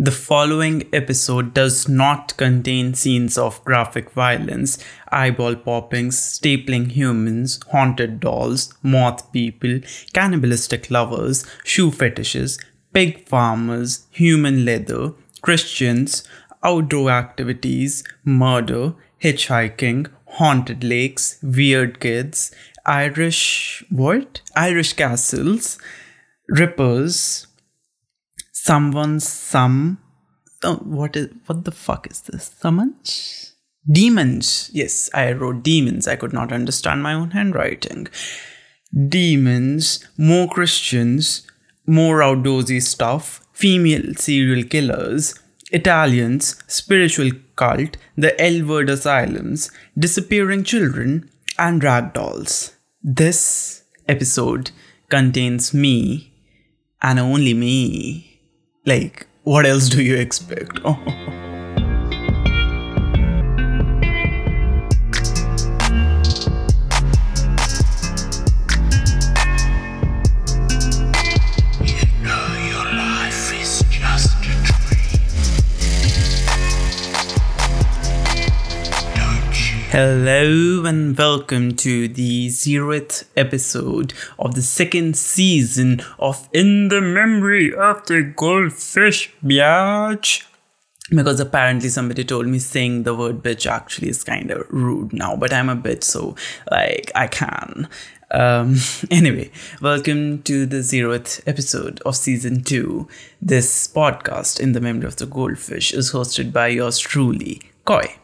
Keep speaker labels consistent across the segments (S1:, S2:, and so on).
S1: The following episode does not contain scenes of graphic violence, eyeball poppings, stapling humans, haunted dolls, moth people, cannibalistic lovers, shoe fetishes, pig farmers, human leather, Christians, outdoor activities, murder, hitchhiking, haunted lakes, weird kids, Irish what? Irish castles, rippers, someone's some oh, what is what the fuck is this? Summons? Demons. Yes i wrote demons. I could not understand my own handwriting. Demons more christians more outdoorsy stuff female serial killers italians spiritual cult the l word asylums disappearing children and rag dolls. This episode contains me and only me like, what else do you expect? Hello and welcome to the zeroth episode of the second season of In the Memory of the Goldfish Biatch. Because apparently somebody told me saying the word bitch actually is kind of rude now, but I'm a bitch, so like I can. Um, anyway, welcome to the zeroth episode of season two. This podcast, In the Memory of the Goldfish, is hosted by yours truly, Koi.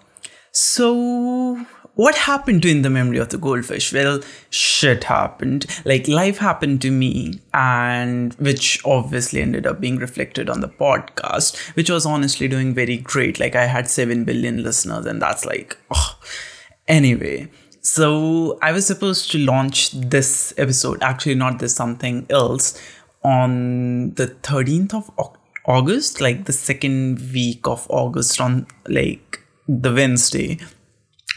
S1: So, what happened to In the Memory of the Goldfish? Well, shit happened. Like, life happened to me, and which obviously ended up being reflected on the podcast, which was honestly doing very great. Like, I had 7 billion listeners, and that's like, oh. Anyway, so I was supposed to launch this episode, actually, not this, something else, on the 13th of August, like the second week of August, on like the Wednesday.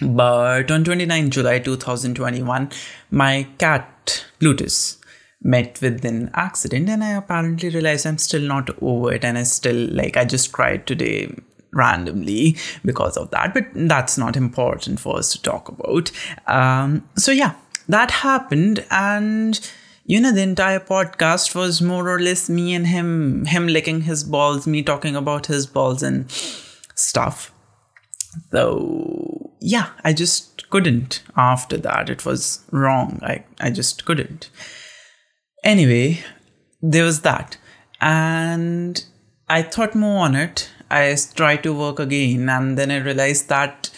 S1: But on 29 July 2021, my cat Plutus met with an accident, and I apparently realized I'm still not over it, and I still like I just cried today randomly because of that, but that's not important for us to talk about. Um, so yeah, that happened, and you know the entire podcast was more or less me and him, him licking his balls, me talking about his balls and stuff so yeah i just couldn't after that. It was wrong. I i just couldn't. Anyway there was that. And i thought more on it. I tried to work again and then i realized that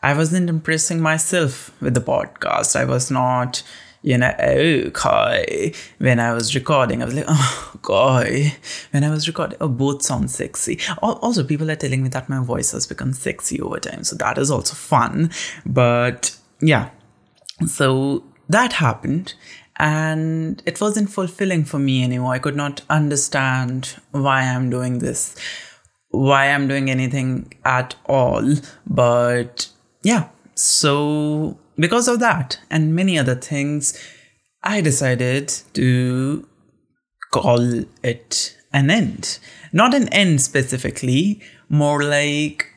S1: i wasn't impressing myself with the podcast. I was not you uh, know, oh, Kai. When I was recording, I was like, oh, Kai. When I was recording, oh, both sound sexy. Also, people are telling me that my voice has become sexy over time. So that is also fun. But yeah, so that happened. And it wasn't fulfilling for me anymore. I could not understand why I'm doing this, why I'm doing anything at all. But yeah, so because of that and many other things, I decided to call it an end. Not an end specifically, more like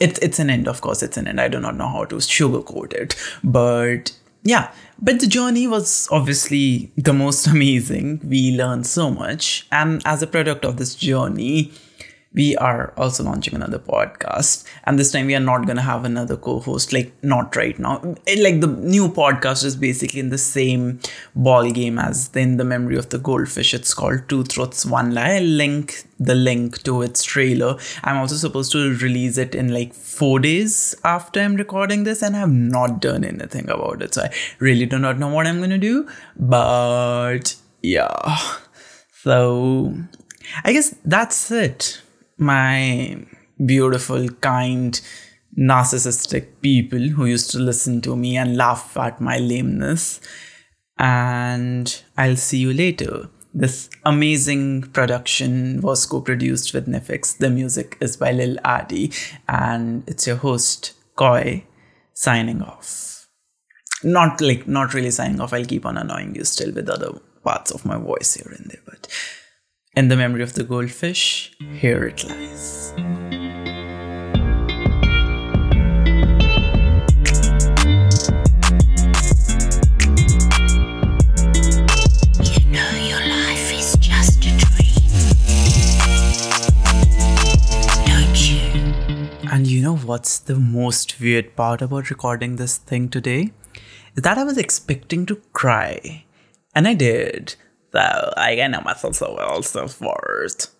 S1: it's it's an end, of course, it's an end. I do not know how to sugarcoat it. But yeah, but the journey was obviously the most amazing. We learned so much. And as a product of this journey, we are also launching another podcast. And this time we are not going to have another co-host like not right now. Eh, like the new podcast is basically in the same ball game as in the memory of the goldfish. It's called two truths one lie. I'll link the link to its trailer. I'm also supposed to release it in like four days after i'm recording this and i've not done anything about it. So i really do not know what i'm to do but yeah. So i guess that's it my beautiful, kind, narcissistic people who used to listen to me and laugh at my lameness. And I'll see you later. This amazing production was co produced with Nifix. The music is by Lil Adi, and it's your host, Koi, signing off. Not like, not really signing off. I'll keep on annoying you still with other parts of my voice here and there, but In the memory of the goldfish, here it lies.
S2: You know your life is just a dream. Don't you?
S1: And you know what's the most weird part about recording this thing today? Is that I was expecting to cry. And I did. So I know myself so well, so first.